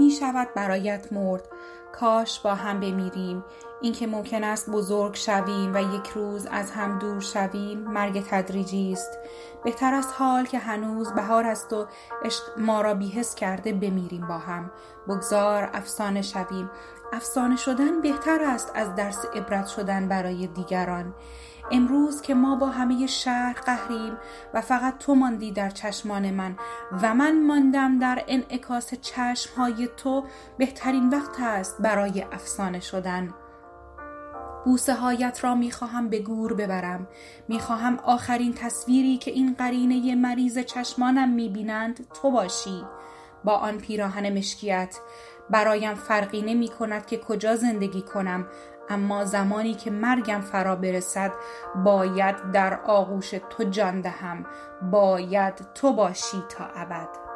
می شود برایت مرد. کاش با هم بمیریم. اینکه ممکن است بزرگ شویم و یک روز از هم دور شویم مرگ تدریجی است. بهتر است حال که هنوز بهار است و عشق ما را بیحس کرده بمیریم با هم. بگذار افسانه شویم. افسانه شدن بهتر است از درس عبرت شدن برای دیگران. امروز که ما با همه شهر قهریم و فقط تو ماندی در چشمان من و من ماندم در انعکاس چشمهای تو بهترین وقت است برای افسانه شدن. بوسه هایت را می‌خواهم به گور ببرم. می‌خواهم آخرین تصویری که این قرینه مریض چشمانم می‌بینند تو باشی. با آن پیراهن مشکیت برایم فرقی نمی کند که کجا زندگی کنم. اما زمانی که مرگم فرا برسد باید در آغوش تو جان دهم. باید تو باشی تا ابد.